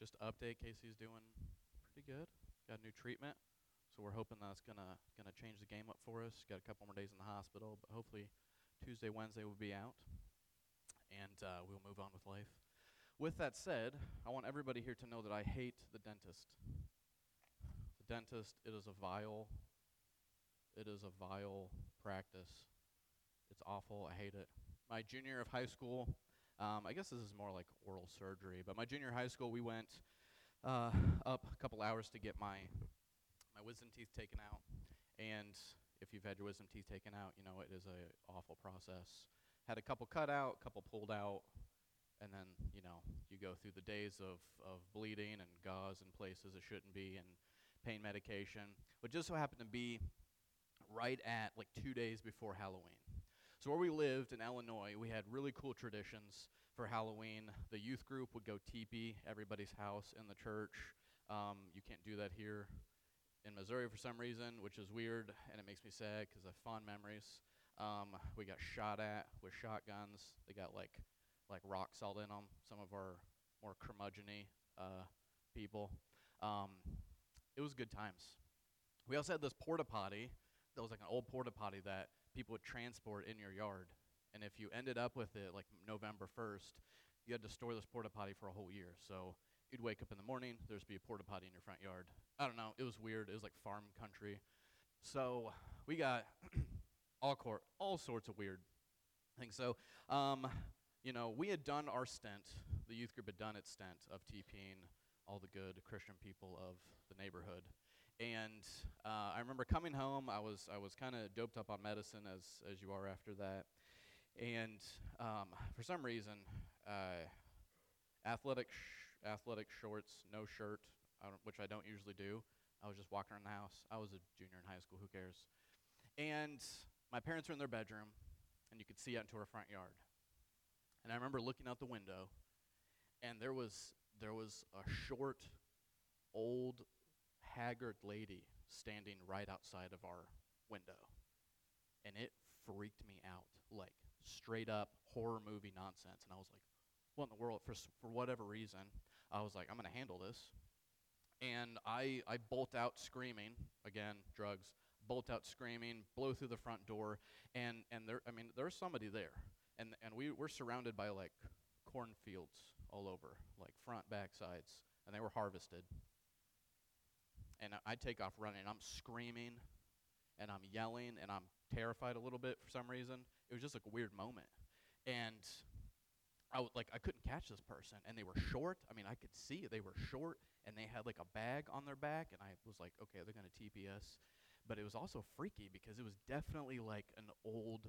just to update, Casey's doing pretty good. Got a new treatment, so we're hoping that's gonna gonna change the game up for us. Got a couple more days in the hospital, but hopefully Tuesday, Wednesday we'll be out, and uh, we'll move on with life. With that said, I want everybody here to know that I hate the dentist. The dentist, it is a vile, it is a vile practice. It's awful. I hate it. My junior of high school, um, I guess this is more like oral surgery, but my junior high school, we went uh, up a couple hours to get my my wisdom teeth taken out. And if you've had your wisdom teeth taken out, you know it is a awful process. Had a couple cut out, a couple pulled out, and then you know you go through the days of, of bleeding and gauze in places it shouldn't be and pain medication but just so happened to be right at like two days before halloween so where we lived in illinois we had really cool traditions for halloween the youth group would go teepee everybody's house in the church um, you can't do that here in missouri for some reason which is weird and it makes me sad because i have fond memories um, we got shot at with shotguns they got like like rock salt in them. Some of our more curmudgeony uh, people. Um, it was good times. We also had this porta potty that was like an old porta potty that people would transport in your yard. And if you ended up with it like November 1st, you had to store this porta potty for a whole year. So you'd wake up in the morning, there's be a porta potty in your front yard. I don't know, it was weird. It was like farm country. So we got all court, all sorts of weird things. So um, you know, we had done our stint, the youth group had done its stint of TPing all the good Christian people of the neighborhood. And uh, I remember coming home, I was, I was kind of doped up on medicine, as, as you are after that. And um, for some reason, uh, athletic, sh- athletic shorts, no shirt, I which I don't usually do. I was just walking around the house. I was a junior in high school, who cares? And my parents were in their bedroom, and you could see out into our front yard. And I remember looking out the window, and there was there was a short, old, haggard lady standing right outside of our window. And it freaked me out, like straight up horror movie nonsense. And I was like, what in the world? For, for whatever reason, I was like, I'm going to handle this. And I, I bolt out screaming, again, drugs, bolt out screaming, blow through the front door. And, and there, I mean, there's somebody there and and we were surrounded by like cornfields all over, like front, back, sides, and they were harvested. And I, take off running. I'm screaming, and I'm yelling, and I'm terrified a little bit for some reason. It was just like a weird moment, and I w- like I couldn't catch this person, and they were short. I mean, I could see they were short, and they had like a bag on their back, and I was like, okay, they're gonna TPS, but it was also freaky because it was definitely like an old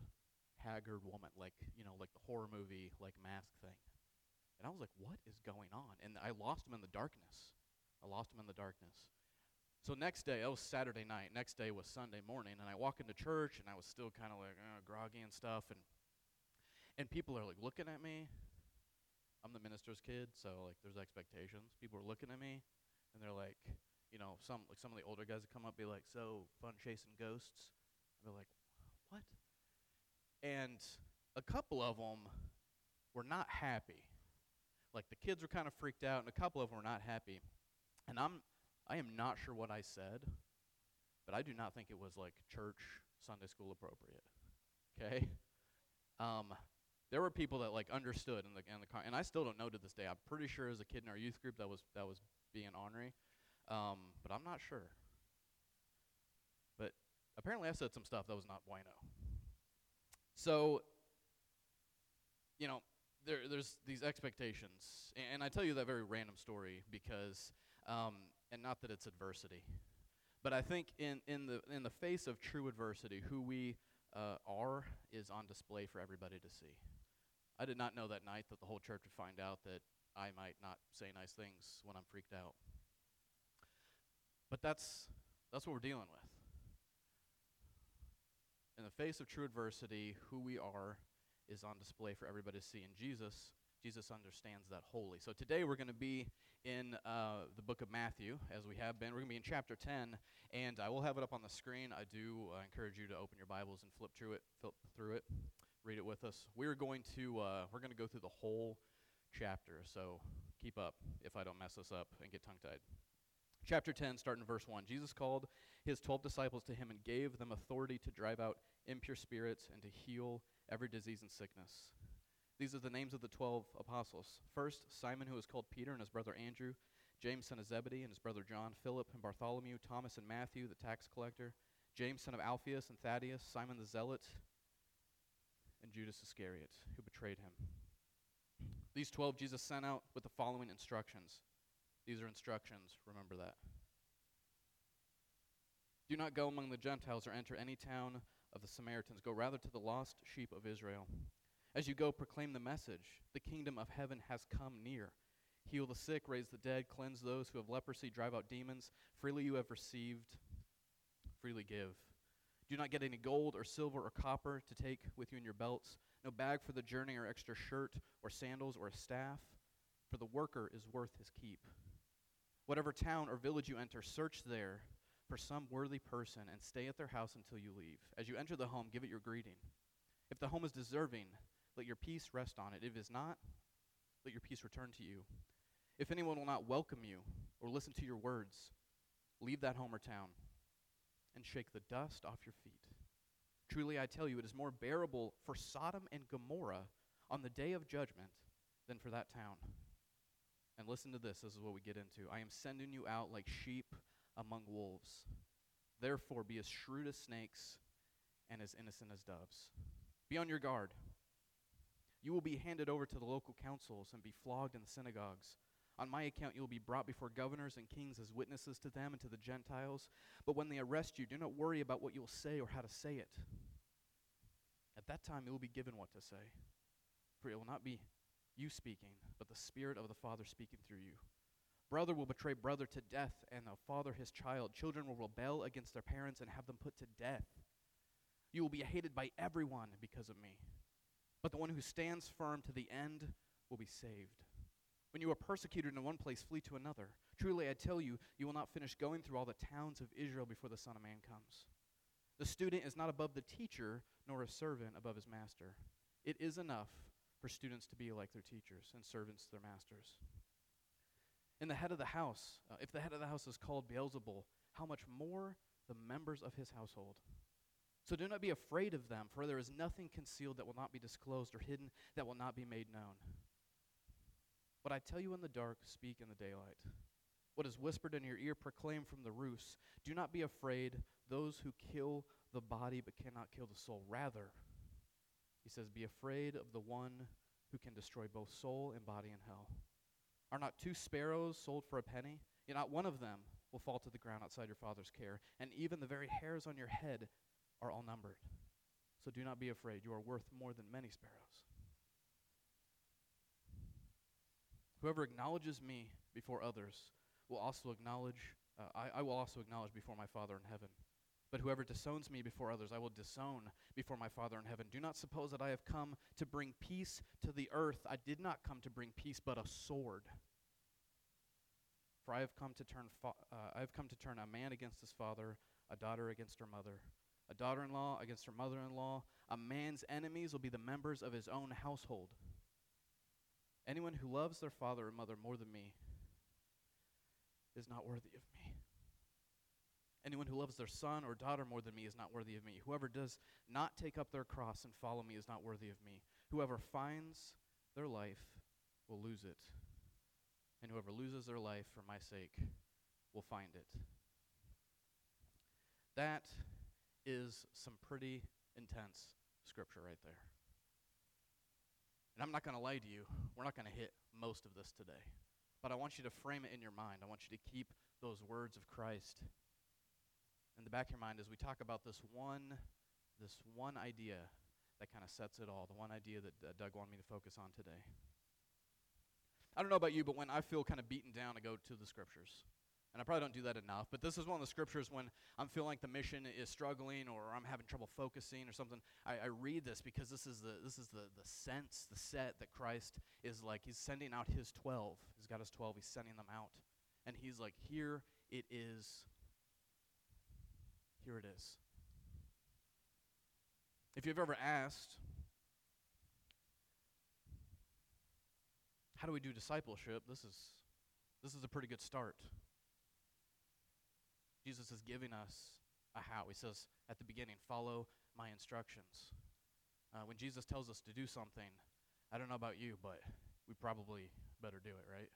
haggard woman, like you know, like the horror movie, like mask thing. And I was like, what is going on? And I lost him in the darkness. I lost him in the darkness. So next day, that was Saturday night. Next day was Sunday morning, and I walk into church, and I was still kind of like uh, groggy and stuff, and and people are like looking at me. I'm the minister's kid, so like there's expectations. People are looking at me, and they're like, you know, some like some of the older guys would come up, be like, "So fun chasing ghosts." I'd be like, "What?" And a couple of them were not happy. Like the kids were kind of freaked out, and a couple of them were not happy. And I'm, I am not sure what I said, but I do not think it was like church Sunday school appropriate. Okay, um, there were people that like understood in the in the car, and I still don't know to this day. I'm pretty sure as a kid in our youth group that was that was being ornery, um, but I'm not sure. But apparently, I said some stuff that was not bueno. So, you know, there, there's these expectations. And I tell you that very random story because, um, and not that it's adversity, but I think in, in, the, in the face of true adversity, who we uh, are is on display for everybody to see. I did not know that night that the whole church would find out that I might not say nice things when I'm freaked out. But that's, that's what we're dealing with in the face of true adversity, who we are is on display for everybody to see. And Jesus, Jesus understands that wholly. So today we're going to be in uh, the book of Matthew, as we have been. We're going to be in chapter 10, and I will have it up on the screen. I do uh, encourage you to open your Bibles and flip through it, flip through it, read it with us. We're going to uh, we're going to go through the whole chapter. So keep up if I don't mess this up and get tongue tied. Chapter 10, starting in verse 1. Jesus called his 12 disciples to him and gave them authority to drive out impure spirits and to heal every disease and sickness. These are the names of the 12 apostles. First, Simon, who is called Peter, and his brother Andrew, James, son of Zebedee, and his brother John, Philip, and Bartholomew, Thomas, and Matthew, the tax collector, James, son of Alphaeus, and Thaddeus, Simon the Zealot, and Judas Iscariot, who betrayed him. These 12 Jesus sent out with the following instructions. These are instructions, remember that. Do not go among the Gentiles or enter any town of the Samaritans. Go rather to the lost sheep of Israel. As you go, proclaim the message the kingdom of heaven has come near. Heal the sick, raise the dead, cleanse those who have leprosy, drive out demons. Freely you have received, freely give. Do not get any gold or silver or copper to take with you in your belts, no bag for the journey or extra shirt or sandals or a staff, for the worker is worth his keep. Whatever town or village you enter, search there for some worthy person and stay at their house until you leave. As you enter the home, give it your greeting. If the home is deserving, let your peace rest on it. If it is not, let your peace return to you. If anyone will not welcome you or listen to your words, leave that home or town and shake the dust off your feet. Truly, I tell you, it is more bearable for Sodom and Gomorrah on the day of judgment than for that town. And listen to this this is what we get into. I am sending you out like sheep among wolves. Therefore, be as shrewd as snakes and as innocent as doves. Be on your guard. You will be handed over to the local councils and be flogged in the synagogues. On my account, you will be brought before governors and kings as witnesses to them and to the Gentiles. But when they arrest you, do not worry about what you will say or how to say it. At that time, you will be given what to say. For it will not be you speaking, but the Spirit of the Father speaking through you. Brother will betray brother to death, and the father his child. Children will rebel against their parents and have them put to death. You will be hated by everyone because of me. But the one who stands firm to the end will be saved. When you are persecuted in one place, flee to another. Truly, I tell you, you will not finish going through all the towns of Israel before the Son of Man comes. The student is not above the teacher, nor a servant above his master. It is enough for students to be like their teachers and servants to their masters. In the head of the house, uh, if the head of the house is called Beelzebul, how much more the members of his household? So do not be afraid of them, for there is nothing concealed that will not be disclosed or hidden that will not be made known. What I tell you in the dark, speak in the daylight. What is whispered in your ear, proclaim from the roofs. Do not be afraid, those who kill the body but cannot kill the soul. Rather, he says, be afraid of the one who can destroy both soul and body in hell. Are not two sparrows sold for a penny? Yet not one of them will fall to the ground outside your Father's care. And even the very hairs on your head are all numbered. So do not be afraid. You are worth more than many sparrows. Whoever acknowledges me before others will also acknowledge, uh, I, I will also acknowledge before my Father in heaven. But whoever disowns me before others, I will disown before my Father in heaven. Do not suppose that I have come to bring peace to the earth. I did not come to bring peace, but a sword. For I have come to turn, fa- uh, I have come to turn a man against his father, a daughter against her mother, a daughter in law against her mother in law. A man's enemies will be the members of his own household. Anyone who loves their father or mother more than me is not worthy of me. Anyone who loves their son or daughter more than me is not worthy of me. Whoever does not take up their cross and follow me is not worthy of me. Whoever finds their life will lose it. And whoever loses their life for my sake will find it. That is some pretty intense scripture right there. And I'm not going to lie to you, we're not going to hit most of this today. But I want you to frame it in your mind. I want you to keep those words of Christ in the back of your mind as we talk about this one this one idea that kind of sets it all, the one idea that uh, Doug wanted me to focus on today. I don't know about you, but when I feel kind of beaten down, I go to the scriptures. And I probably don't do that enough, but this is one of the scriptures when I'm feeling like the mission is struggling or I'm having trouble focusing or something. I, I read this because this is the this is the the sense, the set that Christ is like. He's sending out his twelve. He's got his twelve. He's sending them out, and he's like, here it is. Here it is. If you've ever asked, how do we do discipleship? This is this is a pretty good start. Jesus is giving us a how. He says at the beginning, follow my instructions. Uh, when Jesus tells us to do something, I don't know about you, but we probably better do it, right?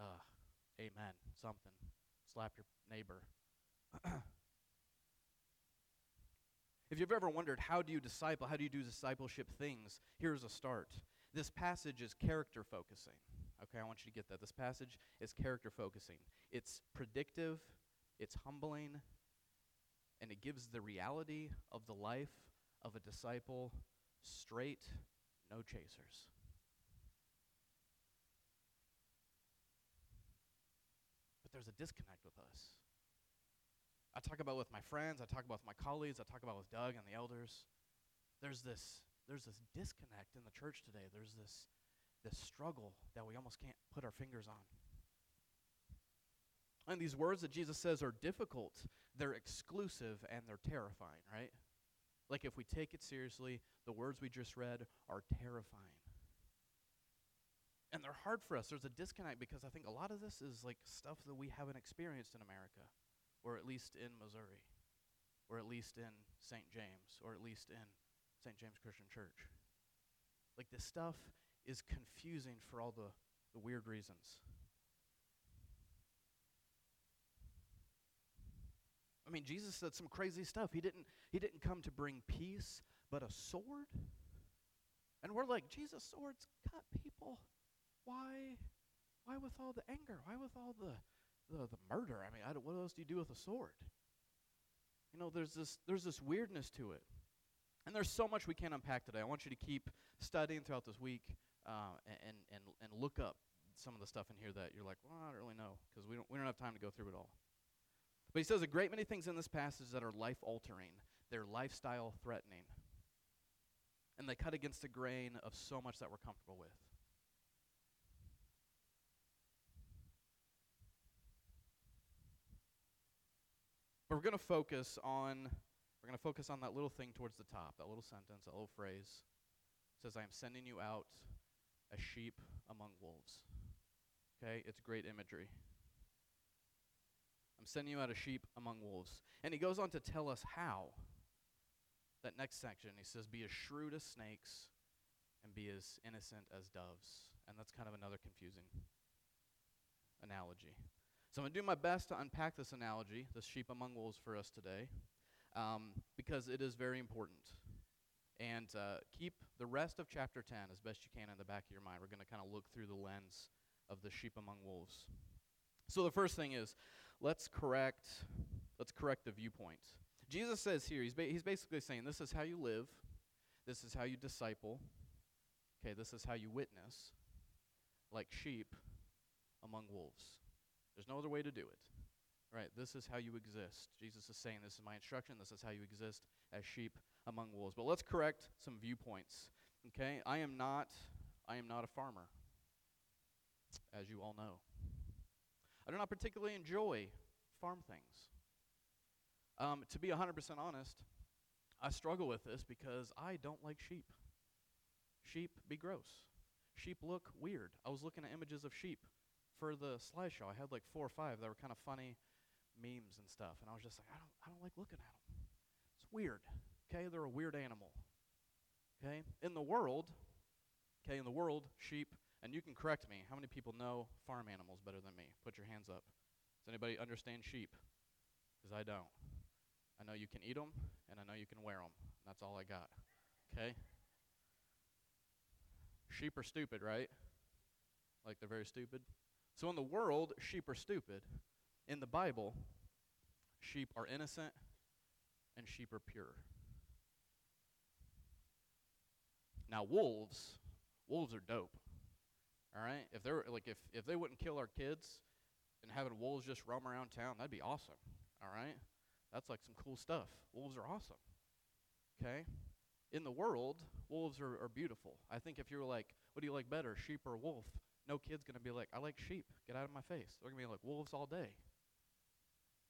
Uh, amen. Something. Slap your neighbor. if you've ever wondered how do you disciple, how do you do discipleship things, here's a start. This passage is character focusing. Okay, I want you to get that. This passage is character focusing. It's predictive, it's humbling, and it gives the reality of the life of a disciple straight, no chasers. But there's a disconnect with us. I talk about with my friends, I talk about with my colleagues, I talk about with Doug and the elders. There's this there's this disconnect in the church today. There's this this struggle that we almost can't put our fingers on. And these words that Jesus says are difficult, they're exclusive, and they're terrifying, right? Like if we take it seriously, the words we just read are terrifying. And they're hard for us. There's a disconnect because I think a lot of this is like stuff that we haven't experienced in America, or at least in Missouri, or at least in St. James, or at least in St. James Christian Church. Like this stuff is confusing for all the, the weird reasons. I mean, Jesus said some crazy stuff. He didn't, he didn't come to bring peace, but a sword. And we're like, Jesus, swords cut people. Why? Why with all the anger? Why with all the, the, the murder? I mean, I what else do you do with a sword? You know, there's this, there's this weirdness to it. And there's so much we can't unpack today. I want you to keep studying throughout this week uh, and, and, and look up some of the stuff in here that you're like, well, I don't really know, because we don't, we don't have time to go through it all. But he says a great many things in this passage that are life altering, they're lifestyle threatening. And they cut against the grain of so much that we're comfortable with. But we're going to focus on we're going to focus on that little thing towards the top, that little sentence, that little phrase. It says I am sending you out as sheep among wolves. Okay? It's great imagery. I'm sending you out a sheep among wolves. And he goes on to tell us how. That next section, he says, Be as shrewd as snakes and be as innocent as doves. And that's kind of another confusing analogy. So I'm going to do my best to unpack this analogy, this sheep among wolves, for us today, um, because it is very important. And uh, keep the rest of chapter 10 as best you can in the back of your mind. We're going to kind of look through the lens of the sheep among wolves. So the first thing is let's correct let's correct the viewpoint. Jesus says here he's ba- he's basically saying this is how you live, this is how you disciple. Okay, this is how you witness like sheep among wolves. There's no other way to do it. Right? This is how you exist. Jesus is saying this is my instruction. This is how you exist as sheep among wolves. But let's correct some viewpoints. Okay? I am not I am not a farmer. As you all know. I do not particularly enjoy farm things. Um, to be 100% honest, I struggle with this because I don't like sheep. Sheep be gross. Sheep look weird. I was looking at images of sheep for the slideshow. I had like four or five that were kind of funny memes and stuff, and I was just like, I don't, I don't like looking at them. It's weird. Okay, they're a weird animal. Okay, in the world, okay, in the world, sheep and you can correct me. How many people know farm animals better than me? Put your hands up. Does anybody understand sheep? Because I don't. I know you can eat them, and I know you can wear them. That's all I got. Okay? Sheep are stupid, right? Like they're very stupid. So in the world, sheep are stupid. In the Bible, sheep are innocent and sheep are pure. Now wolves, wolves are dope. All right? If they're like if if they wouldn't kill our kids and having wolves just roam around town, that'd be awesome. All right? That's like some cool stuff. Wolves are awesome. Okay? In the world, wolves are, are beautiful. I think if you were like, what do you like better, sheep or wolf? No kid's to be like, I like sheep. Get out of my face. They're to be like wolves all day.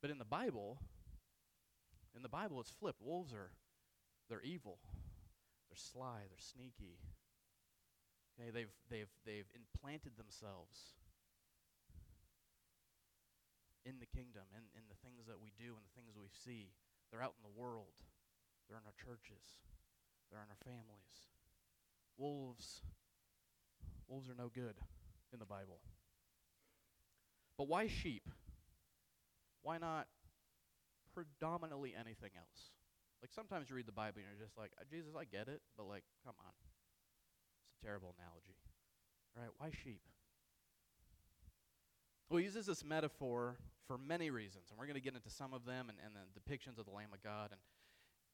But in the Bible, in the Bible, it's flipped. Wolves are, they're evil. They're sly. They're sneaky. Okay, they've, they've, they've implanted themselves in the kingdom, in, in the things that we do and the things we see. They're out in the world, they're in our churches, they're in our families. Wolves, wolves are no good in the Bible. But why sheep? Why not predominantly anything else? Like sometimes you read the Bible and you're just like, uh, Jesus, I get it, but like, come on. It's a terrible analogy. Right? Why sheep? Well, he uses this metaphor for many reasons, and we're going to get into some of them and, and the depictions of the Lamb of God. And,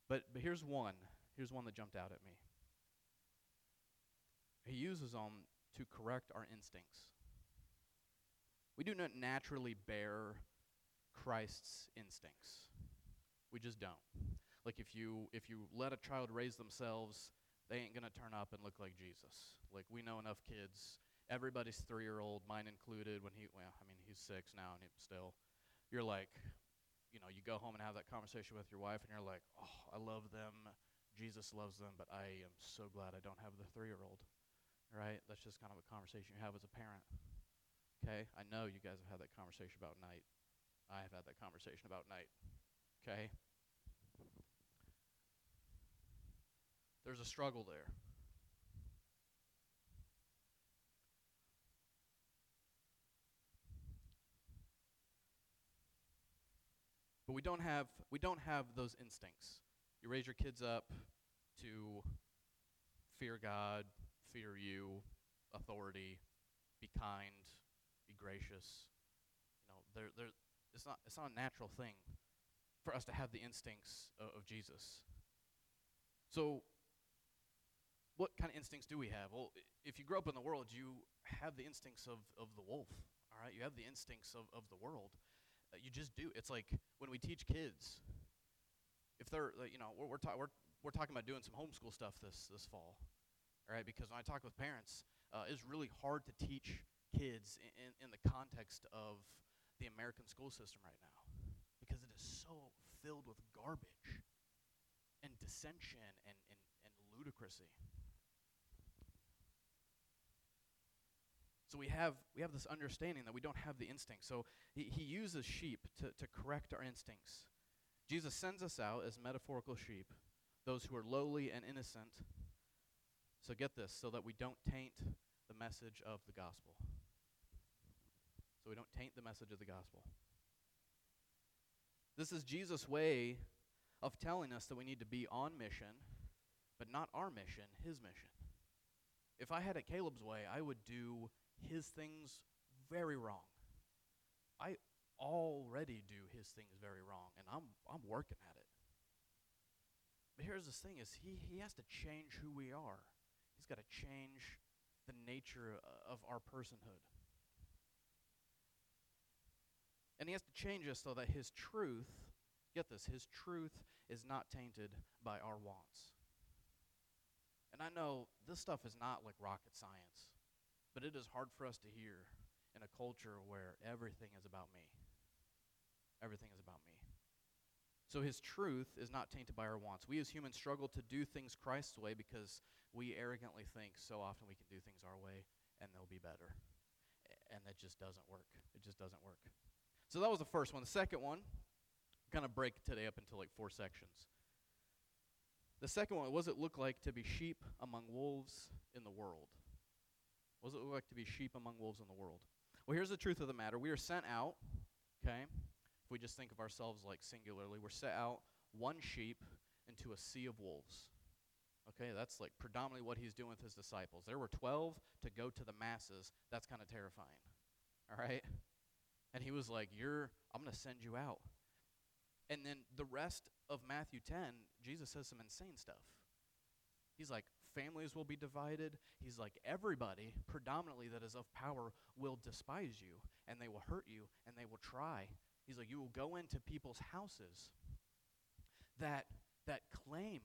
but, but here's one. Here's one that jumped out at me. He uses them to correct our instincts. We do not naturally bear Christ's instincts. We just don't. Like if you if you let a child raise themselves, they ain't gonna turn up and look like Jesus. Like we know enough kids. Everybody's three year old, mine included. When he well, I mean he's six now, and he still, you're like, you know, you go home and have that conversation with your wife, and you're like, oh, I love them. Jesus loves them, but I am so glad I don't have the three year old. Right? That's just kind of a conversation you have as a parent. Okay? I know you guys have had that conversation about night. I have had that conversation about night. Okay? There's a struggle there. But we don't have we don't have those instincts. You raise your kids up to fear God, fear you, authority, be kind, be gracious. You know, there there it's not it's not a natural thing for us to have the instincts of, of Jesus. So what kind of instincts do we have? Well, if you grow up in the world, you have the instincts of, of the wolf, all right? You have the instincts of, of the world. Uh, you just do. It's like when we teach kids, if they're, uh, you know, we're, we're, ta- we're, we're talking about doing some homeschool stuff this, this fall, all right? Because when I talk with parents, uh, it's really hard to teach kids in, in, in the context of the American school system right now because it is so filled with garbage and dissension and, and, and ludicrousy. So we have, we have this understanding that we don't have the instinct. So he, he uses sheep to, to correct our instincts. Jesus sends us out as metaphorical sheep, those who are lowly and innocent. So get this, so that we don't taint the message of the gospel. So we don't taint the message of the gospel. This is Jesus' way of telling us that we need to be on mission, but not our mission, his mission. If I had it Caleb's way, I would do his things very wrong. I already do his things very wrong, and I'm, I'm working at it. But here's the thing is he, he has to change who we are. He's got to change the nature uh, of our personhood. And he has to change us so that his truth, get this, his truth is not tainted by our wants. And I know this stuff is not like rocket science. But it is hard for us to hear in a culture where everything is about me. Everything is about me. So his truth is not tainted by our wants. We as humans struggle to do things Christ's way because we arrogantly think so often we can do things our way and they'll be better. And that just doesn't work. It just doesn't work. So that was the first one. The second one, kind of break today up into like four sections. The second one, what does it look like to be sheep among wolves in the world? What does it look like to be sheep among wolves in the world? Well, here's the truth of the matter. We are sent out, okay? If we just think of ourselves like singularly, we're sent out one sheep into a sea of wolves. Okay, that's like predominantly what he's doing with his disciples. There were 12 to go to the masses. That's kind of terrifying. All right? And he was like, "You're I'm going to send you out." And then the rest of Matthew 10, Jesus says some insane stuff. He's like, families will be divided. He's like, everybody, predominantly that is of power, will despise you, and they will hurt you, and they will try. He's like, you will go into people's houses that that claim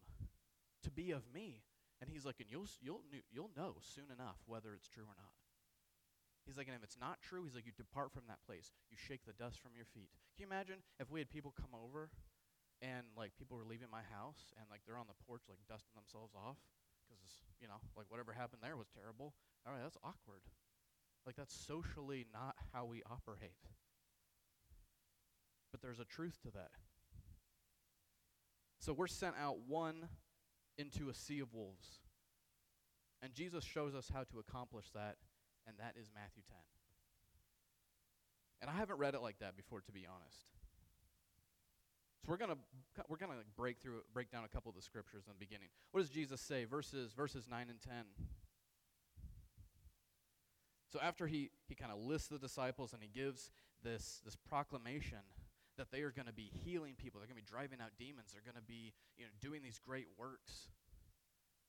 to be of me. And he's like, and you'll you'll you'll know soon enough whether it's true or not. He's like, and if it's not true, he's like, you depart from that place. You shake the dust from your feet. Can you imagine if we had people come over and like people were leaving my house and like they're on the porch like dusting themselves off because, you know, like whatever happened there was terrible. All right, that's awkward. Like, that's socially not how we operate. But there's a truth to that. So we're sent out one into a sea of wolves. And Jesus shows us how to accomplish that, and that is Matthew 10. And I haven't read it like that before, to be honest. So we're gonna we're gonna like break through break down a couple of the scriptures in the beginning. What does Jesus say? Verses verses nine and ten. So after he he kind of lists the disciples and he gives this this proclamation that they are going to be healing people, they're going to be driving out demons, they're going to be you know doing these great works.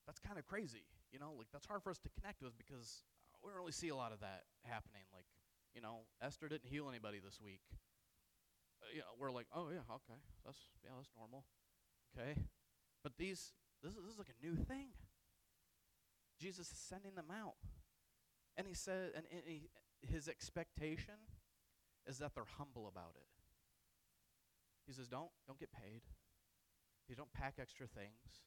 That's kind of crazy, you know. Like that's hard for us to connect with because we don't really see a lot of that happening. Like you know, Esther didn't heal anybody this week. You know, we're like, oh yeah, okay, that's yeah, that's normal, okay. But these, this is, this is like a new thing. Jesus is sending them out, and he said, and, and he, his expectation is that they're humble about it. He says, don't don't get paid. You don't pack extra things.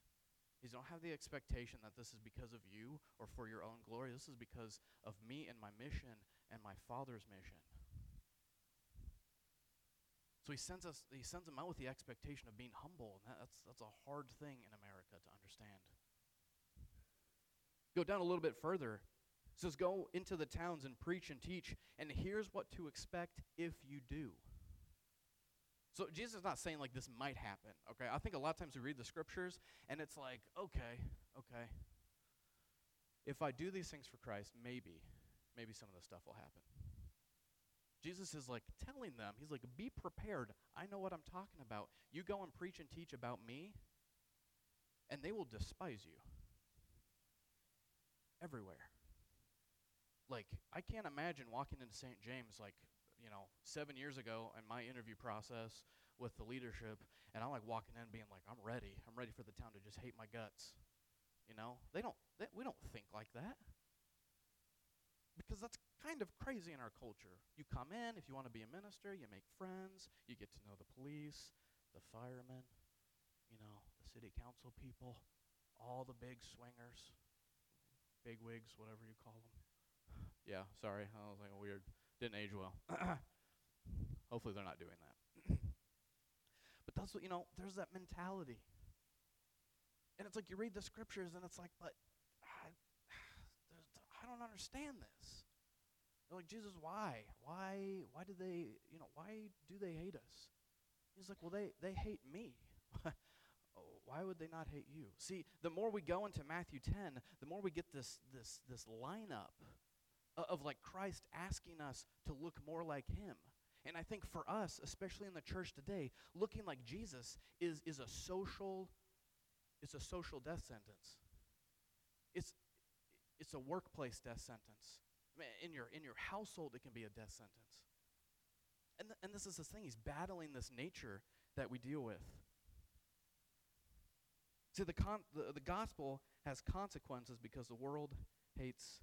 You don't have the expectation that this is because of you or for your own glory. This is because of me and my mission and my Father's mission. So he sends us he sends them out with the expectation of being humble, and that, that's that's a hard thing in America to understand. Go down a little bit further. It says, Go into the towns and preach and teach, and here's what to expect if you do. So Jesus is not saying like this might happen, okay? I think a lot of times we read the scriptures and it's like, okay, okay. If I do these things for Christ, maybe, maybe some of this stuff will happen. Jesus is like telling them, he's like, be prepared. I know what I'm talking about. You go and preach and teach about me, and they will despise you everywhere. Like, I can't imagine walking into St. James, like, you know, seven years ago in my interview process with the leadership, and I'm like walking in being like, I'm ready. I'm ready for the town to just hate my guts. You know, they don't, they, we don't think like that. Because that's kind of crazy in our culture. You come in, if you want to be a minister, you make friends, you get to know the police, the firemen, you know, the city council people, all the big swingers, big wigs, whatever you call them. yeah, sorry, I was like weird. Didn't age well. Hopefully they're not doing that. but that's what, you know, there's that mentality. And it's like you read the scriptures and it's like, but don't understand this. They're like, Jesus, why? Why why do they, you know, why do they hate us? He's like, well, they, they hate me. Oh, why would they not hate you? See, the more we go into Matthew 10, the more we get this, this, this lineup of like Christ asking us to look more like him. And I think for us, especially in the church today, looking like Jesus is, is a social it's a social death sentence. It's it's a workplace death sentence. I mean, in your in your household it can be a death sentence. And th- and this is the thing he's battling this nature that we deal with. See the con- the, the gospel has consequences because the world hates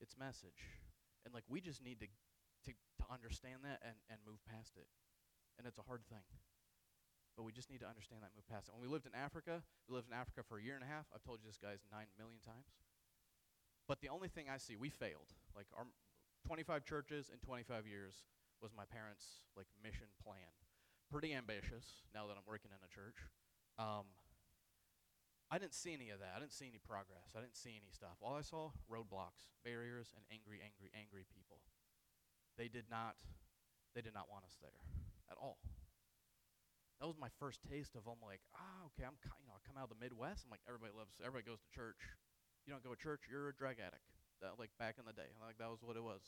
its message. And like we just need to to, to understand that and, and move past it. And it's a hard thing. But we just need to understand that move past it. When we lived in Africa, we lived in Africa for a year and a half. I've told you this guys nine million times. But the only thing I see, we failed. Like our 25 churches in 25 years was my parents' like mission plan. Pretty ambitious now that I'm working in a church. Um, I didn't see any of that. I didn't see any progress. I didn't see any stuff. All I saw roadblocks, barriers, and angry, angry, angry people. They did not they did not want us there at all. That was my first taste of I'm like, ah, okay, I'm you know, I come out of the Midwest. I'm like, everybody loves everybody goes to church. You don't go to church, you're a drug addict. That like back in the day. Like that was what it was.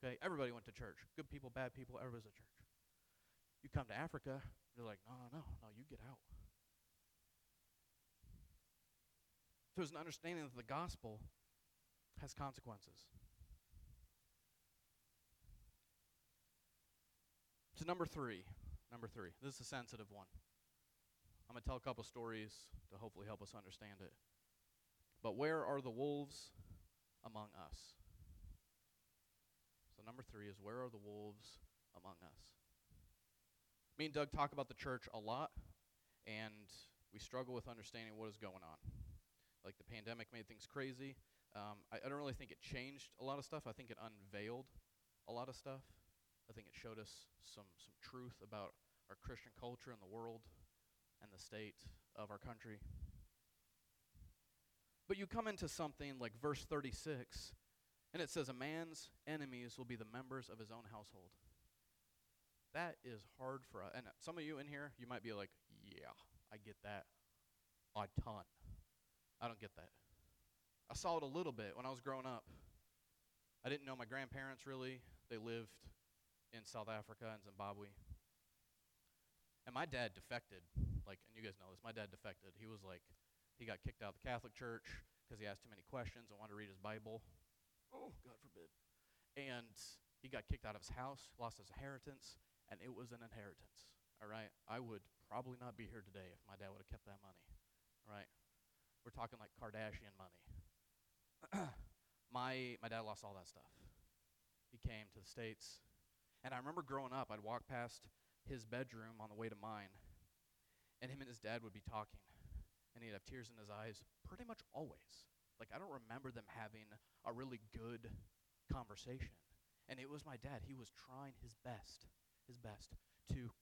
Okay, everybody went to church. Good people, bad people, everybody's at church. You come to Africa, you're like, no, no, no, no, you get out. there's an understanding that the gospel has consequences. So, number three, number three, this is a sensitive one. I'm going to tell a couple stories to hopefully help us understand it. But where are the wolves among us? So, number three is where are the wolves among us? Me and Doug talk about the church a lot, and we struggle with understanding what is going on. Like the pandemic made things crazy. Um, I, I don't really think it changed a lot of stuff. I think it unveiled a lot of stuff. I think it showed us some some truth about our Christian culture and the world and the state of our country. But you come into something like verse 36, and it says, A man's enemies will be the members of his own household. That is hard for us. And some of you in here, you might be like, Yeah, I get that a ton. I don't get that. I saw it a little bit when I was growing up. I didn't know my grandparents really. They lived in South Africa and Zimbabwe. And my dad defected. Like, and you guys know this. My dad defected. He was like, he got kicked out of the Catholic Church because he asked too many questions and wanted to read his Bible. Oh, God forbid. And he got kicked out of his house, lost his inheritance, and it was an inheritance. All right? I would probably not be here today if my dad would have kept that money. All right? We're talking like Kardashian money. my my dad lost all that stuff. He came to the States. And I remember growing up, I'd walk past his bedroom on the way to mine, and him and his dad would be talking. And he'd have tears in his eyes pretty much always. Like, I don't remember them having a really good conversation. And it was my dad. He was trying his best, his best to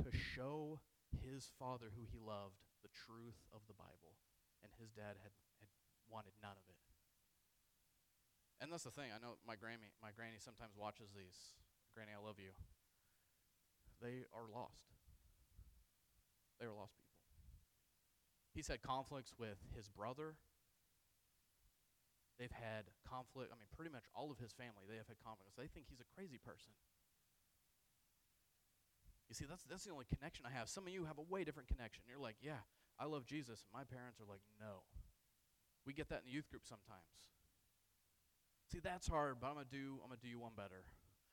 to show his father who he loved the truth of the Bible. And his dad had, had wanted none of it. And that's the thing. I know my granny my granny sometimes watches these. Granny, I love you they are lost. They are lost people. He's had conflicts with his brother. They've had conflict, I mean, pretty much all of his family, they have had conflicts. They think he's a crazy person. You see, that's, that's the only connection I have. Some of you have a way different connection. You're like, yeah, I love Jesus. And my parents are like, no. We get that in the youth group sometimes. See, that's hard, but I'm going to do I'm to do you one better.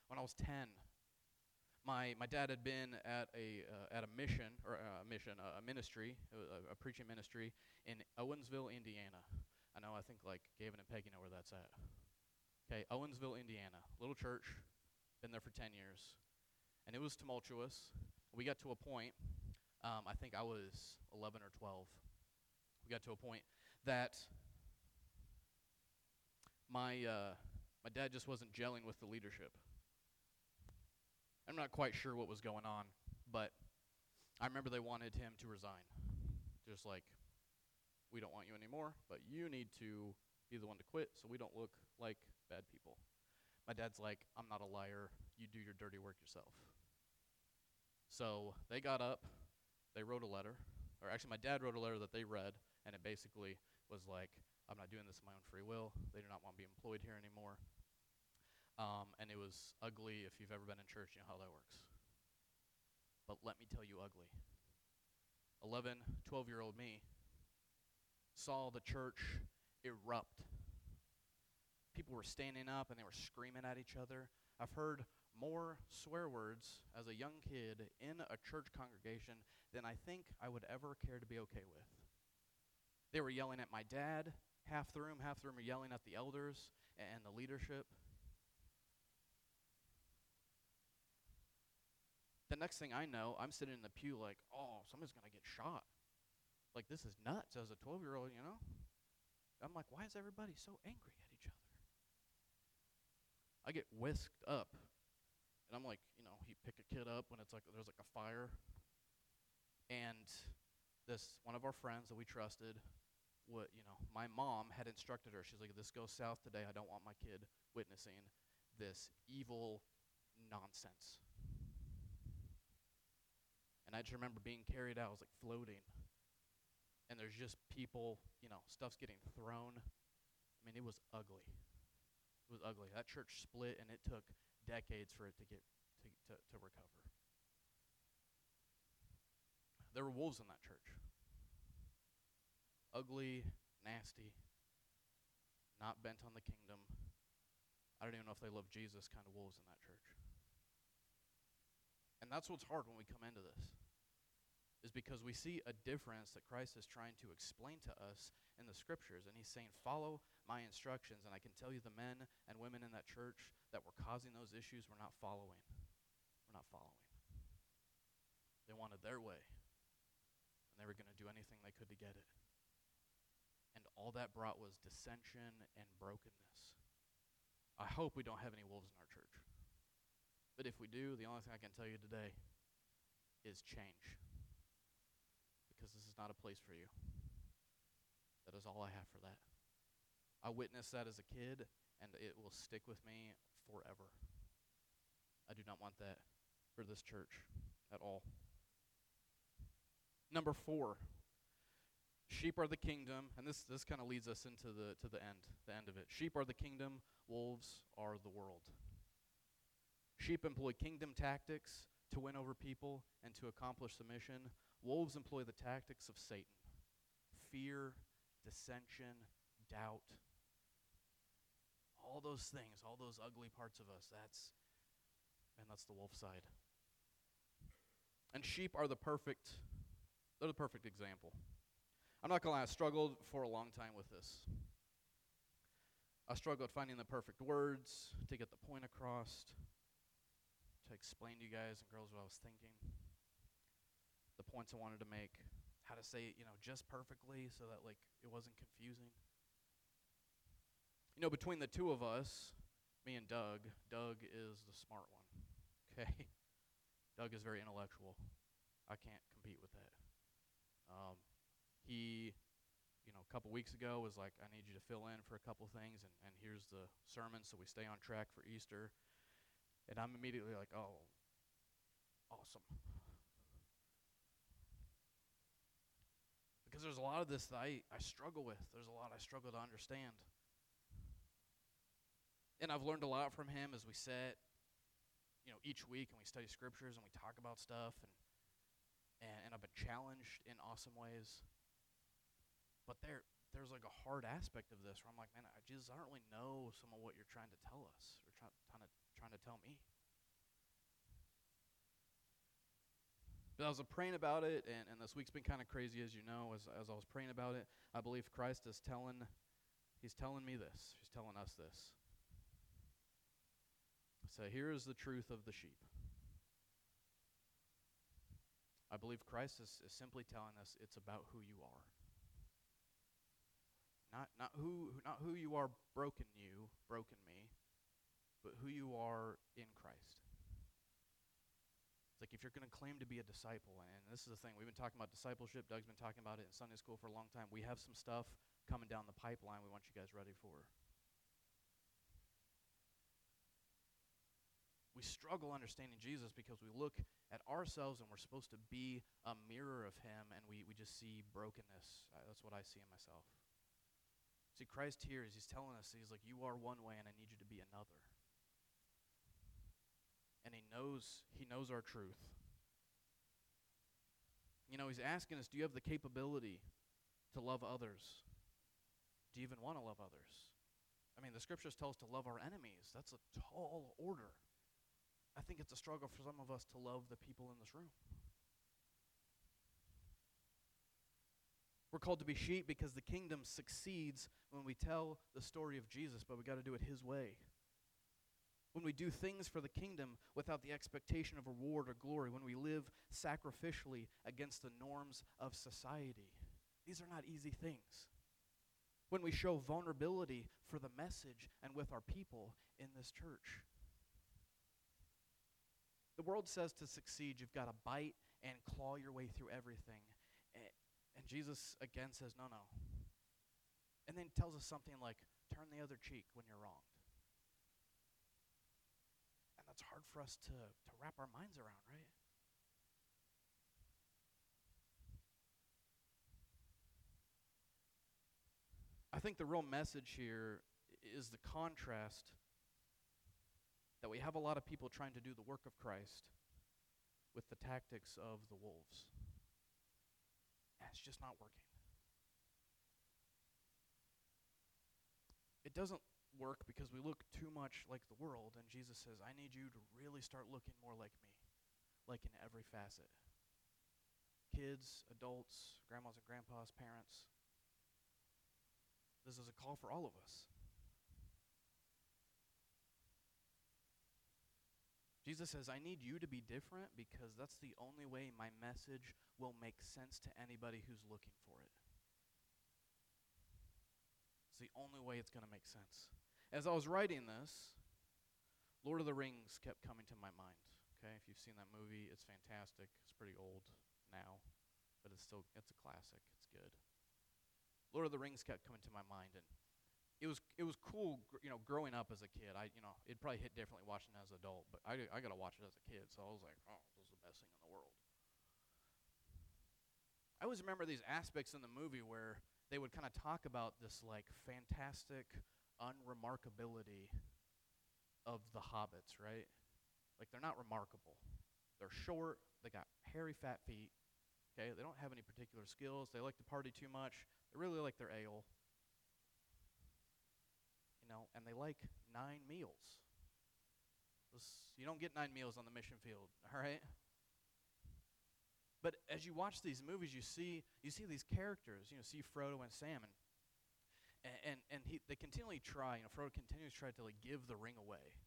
When I was 10, my, my dad had been at a, uh, at a mission, or a mission, a ministry, a, a, preaching ministry in Owensville, Indiana. I know, I think like Gavin and Peggy know where that's at. Okay, Owensville, Indiana. Little church, been there for 10 years. And it was tumultuous. We got to a point, um, I think I was 11 or 12. We got to a point that my, uh, my dad just wasn't gelling with the leadership. I'm not quite sure what was going on, but I remember they wanted him to resign. Just like, we don't want you anymore, but you need to be the one to quit so we don't look like bad people. My dad's like, I'm not a liar. You do your dirty work yourself. So they got up, they wrote a letter, or actually, my dad wrote a letter that they read, and it basically was like, I'm not doing this of my own free will. They do not want to be employed here anymore. Um, and it was ugly. If you've ever been in church, you know how that works. But let me tell you, ugly. 11, 12 year old me saw the church erupt. People were standing up and they were screaming at each other. I've heard more swear words as a young kid in a church congregation than I think I would ever care to be okay with. They were yelling at my dad, half the room, half the room were yelling at the elders and the leadership. The next thing I know, I'm sitting in the pew like, oh, somebody's going to get shot. Like, this is nuts as a 12 year old, you know? I'm like, why is everybody so angry at each other? I get whisked up, and I'm like, you know, you pick a kid up when it's like there's like a fire, and this one of our friends that we trusted, what you know, my mom had instructed her. She's like, this goes south today. I don't want my kid witnessing this evil nonsense. And I just remember being carried out. I was like floating. And there's just people, you know, stuff's getting thrown. I mean, it was ugly. It was ugly. That church split, and it took decades for it to get to, to, to recover. There were wolves in that church. Ugly, nasty, not bent on the kingdom. I don't even know if they love Jesus kind of wolves in that church. And that's what's hard when we come into this. Is because we see a difference that Christ is trying to explain to us in the scriptures. And he's saying, Follow my instructions. And I can tell you the men and women in that church that were causing those issues were not following. We're not following. They wanted their way. And they were going to do anything they could to get it. And all that brought was dissension and brokenness. I hope we don't have any wolves in our church. But if we do, the only thing I can tell you today is change. Because this is not a place for you. That is all I have for that. I witnessed that as a kid, and it will stick with me forever. I do not want that for this church at all. Number four, sheep are the kingdom, and this, this kind of leads us into the to the end, the end of it. Sheep are the kingdom, wolves are the world. Sheep employ kingdom tactics to win over people and to accomplish the mission. Wolves employ the tactics of Satan fear, dissension, doubt. All those things, all those ugly parts of us, that's, and that's the wolf side. And sheep are the perfect, they're the perfect example. I'm not going to lie, I struggled for a long time with this. I struggled finding the perfect words to get the point across to explain to you guys and girls what I was thinking, the points I wanted to make, how to say it, you know, just perfectly so that like it wasn't confusing. You know, between the two of us, me and Doug, Doug is the smart one. Okay? Doug is very intellectual. I can't compete with that. Um, he, you know, a couple weeks ago was like, I need you to fill in for a couple things, and, and here's the sermon so we stay on track for Easter. And I'm immediately like, oh, awesome. Because there's a lot of this that I, I struggle with. There's a lot I struggle to understand. And I've learned a lot from him as we sit, you know, each week and we study scriptures and we talk about stuff and and, and I've been challenged in awesome ways. But there there's like a hard aspect of this where I'm like, man, I just I don't really know some of what you're trying to tell us or try, trying to trying to tell me. But I was praying about it, and, and this week's been kind of crazy, as you know. As, as I was praying about it, I believe Christ is telling, he's telling me this. He's telling us this. So here is the truth of the sheep. I believe Christ is, is simply telling us it's about who you are. Not, not, who, not who you are broken you, broken me, but who you are in Christ. It's like if you're going to claim to be a disciple, and this is the thing, we've been talking about discipleship. Doug's been talking about it in Sunday school for a long time. We have some stuff coming down the pipeline we want you guys ready for. We struggle understanding Jesus because we look at ourselves and we're supposed to be a mirror of Him, and we, we just see brokenness. Uh, that's what I see in myself. See, Christ here is He's telling us, He's like, You are one way, and I need you to be another and he knows he knows our truth. You know, he's asking us, do you have the capability to love others? Do you even want to love others? I mean, the scriptures tell us to love our enemies. That's a tall order. I think it's a struggle for some of us to love the people in this room. We're called to be sheep because the kingdom succeeds when we tell the story of Jesus, but we got to do it his way when we do things for the kingdom without the expectation of reward or glory, when we live sacrificially against the norms of society. These are not easy things. When we show vulnerability for the message and with our people in this church. The world says to succeed, you've got to bite and claw your way through everything. And Jesus again says, no, no. And then tells us something like, turn the other cheek when you're wrong that's hard for us to, to wrap our minds around, right? I think the real message here is the contrast that we have a lot of people trying to do the work of Christ with the tactics of the wolves. And it's just not working. It doesn't work because we look too much like the world, and Jesus says, I need you to really start looking more like me, like in every facet. Kids, adults, grandmas and grandpas, parents. This is a call for all of us. Jesus says, I need you to be different because that's the only way my message will make sense to anybody who's looking for it. It's the only way it's going to make sense. As I was writing this, Lord of the Rings kept coming to my mind. Okay, if you've seen that movie, it's fantastic. It's pretty old now, but it's still it's a classic. It's good. Lord of the Rings kept coming to my mind, and it was it was cool, gr- you know, growing up as a kid. I you know it probably hit differently watching it as an adult, but I I got to watch it as a kid, so I was like, oh, this is the best thing in the world. I always remember these aspects in the movie where they would kind of talk about this like fantastic unremarkability of the hobbits, right? Like they're not remarkable. They're short, they got hairy fat feet. Okay, they don't have any particular skills. They like to party too much. They really like their ale. You know, and they like nine meals. You don't get nine meals on the mission field, all right? But as you watch these movies, you see you see these characters. You know, see Frodo and Sam, and and and he they continually try. You know, Frodo continues to try to like give the ring away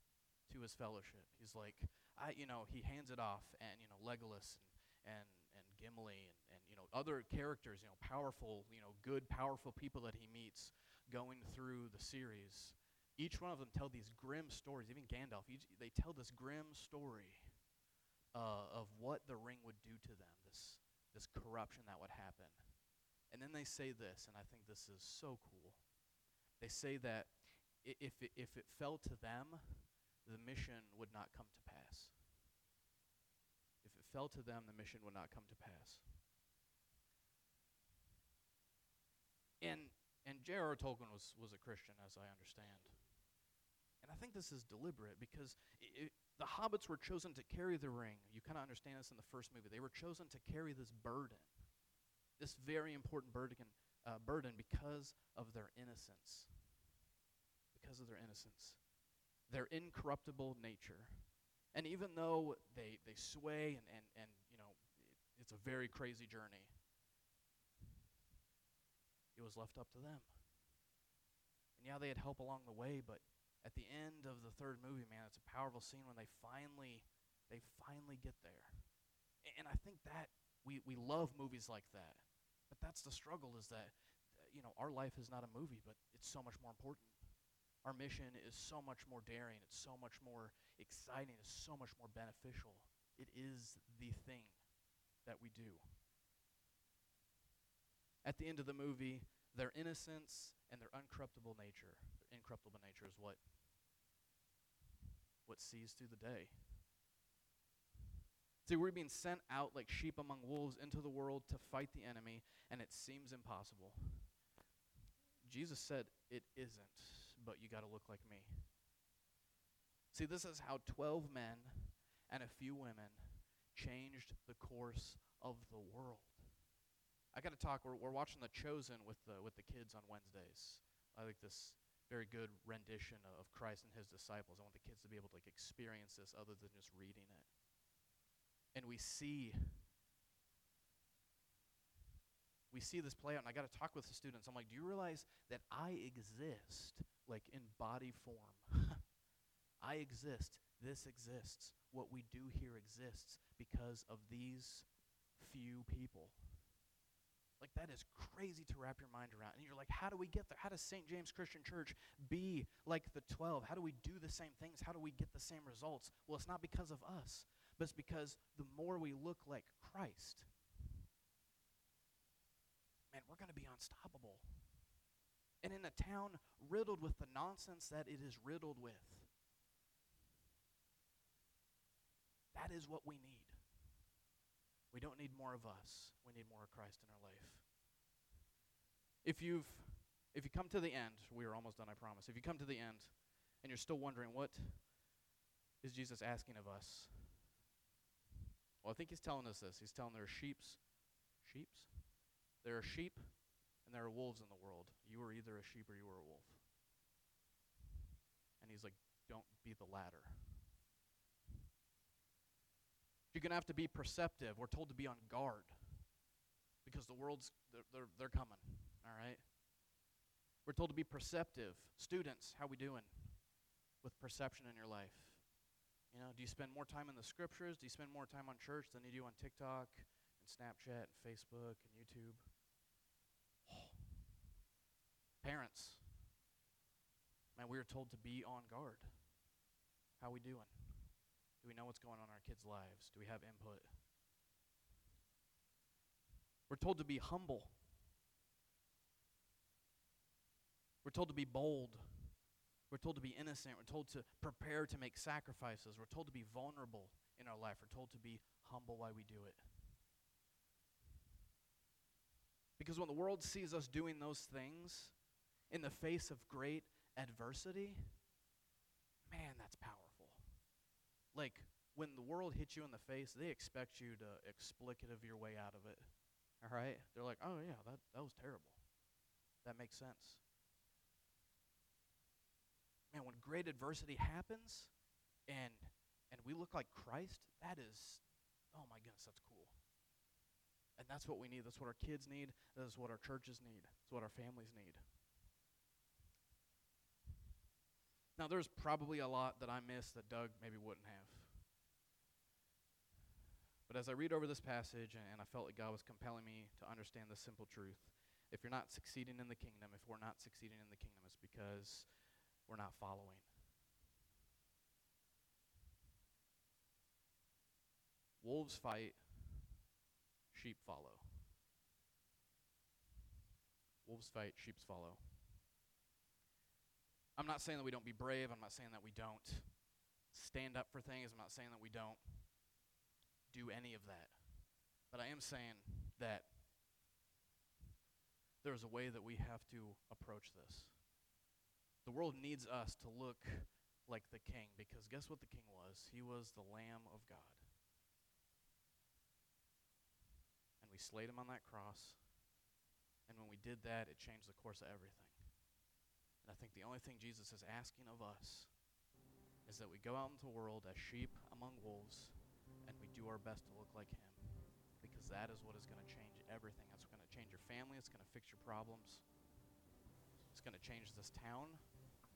to his fellowship. He's like, I, you know, he hands it off, and you know, Legolas and and and Gimli and and you know other characters, you know, powerful, you know, good, powerful people that he meets going through the series. Each one of them tell these grim stories. Even Gandalf, each, they tell this grim story uh, of what the ring would do to them, this this corruption that would happen. And then they say this, and I think this is so cool. They say that if it, if it fell to them, the mission would not come to pass. If it fell to them, the mission would not come to pass. And and J.R.R. Tolkien was was a Christian, as I understand. And I think this is deliberate because i i the hobbits were chosen to carry the ring. You kind of understand this in the first movie. They were chosen to carry this burden, this very important burden, uh, burden because of their innocence. Because of their innocence their incorruptible nature. And even though they, they sway and, and, and you know, it, it's a very crazy journey, it was left up to them. And yeah, they had help along the way, but at the end of the third movie, man, it's a powerful scene when they finally they finally get there. A- And I think that we, we love movies like that. But that's the struggle is that uh, you know, our life is not a movie, but it's so much more important. Our mission is so much more daring. It's so much more exciting. It's so much more beneficial. It is the thing that we do. At the end of the movie, their innocence and their uncorruptible nature, their incorruptible nature is what what sees through the day. See, we're being sent out like sheep among wolves into the world to fight the enemy, and it seems impossible. Jesus said it isn't, but you got to look like me. See, this is how 12 men and a few women changed the course of the world. I got to talk. We're, we're watching The Chosen with the with the kids on Wednesdays. I like this very good rendition of Christ and his disciples. I want the kids to be able to like experience this other than just reading it. And we see we see this play out, and I got to talk with the students. I'm like, do you realize that I exist, like in body form? I exist. This exists. What we do here exists because of these few people. Like, that is crazy to wrap your mind around. And you're like, how do we get there? How does St. James Christian Church be like the 12? How do we do the same things? How do we get the same results? Well, it's not because of us, but it's because the more we look like Christ, man, we're going to be unstoppable. And in a town riddled with the nonsense that it is riddled with, that is what we need. We don't need more of us. We need more of Christ in our life. If you've if you come to the end, we are almost done, I promise. If you come to the end and you're still wondering what is Jesus asking of us? Well, I think he's telling us this. He's telling there are sheeps, sheeps. There are sheep and there are wolves in the world. You are either a sheep or you are a wolf. And he's like, don't be the latter. You're going to have to be perceptive. We're told to be on guard because the world's, they're, they're, they're coming, all right? We're told to be perceptive. Students, how we doing with perception in your life? You know, do you spend more time in the scriptures? Do you spend more time on church than you do on TikTok and Snapchat and Facebook and YouTube? Parents, Man, we are told to be on guard. How we doing? Do we know what's going on in our kids' lives? Do we have input? We're told to be humble. We're told to be bold. We're told to be innocent. We're told to prepare to make sacrifices. We're told to be vulnerable in our life. We're told to be humble while we do it. Because when the world sees us doing those things in the face of great adversity, man, that's powerful. Like, when the world hits you in the face, they expect you to explicative your way out of it. All right? They're like, oh, yeah, that, that was terrible. That makes sense man, when great adversity happens and and we look like Christ, that is oh my goodness, that's cool. And that's what we need. That's what our kids need. That's what our churches need. That's what our families need. Now, there's probably a lot that I missed that Doug maybe wouldn't have. But as I read over this passage, and, and I felt like God was compelling me to understand the simple truth if you're not succeeding in the kingdom, if we're not succeeding in the kingdom, it's because we're not following. Wolves fight, sheep follow. Wolves fight, sheep follow. I'm not saying that we don't be brave. I'm not saying that we don't stand up for things. I'm not saying that we don't do any of that. But I am saying that there's a way that we have to approach this. The world needs us to look like the king because guess what the king was? He was the Lamb of God. And we slayed him on that cross. And when we did that, it changed the course of everything. And I think the only thing Jesus is asking of us is that we go out into the world as sheep among wolves and we do our best to look like him because that is what is going to change everything. It's going to change your family, it's going to fix your problems, it's going to change this town,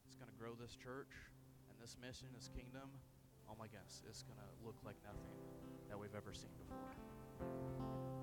it's going to grow this church and this mission, this kingdom. Oh my goodness, it's going to look like nothing that we've ever seen before.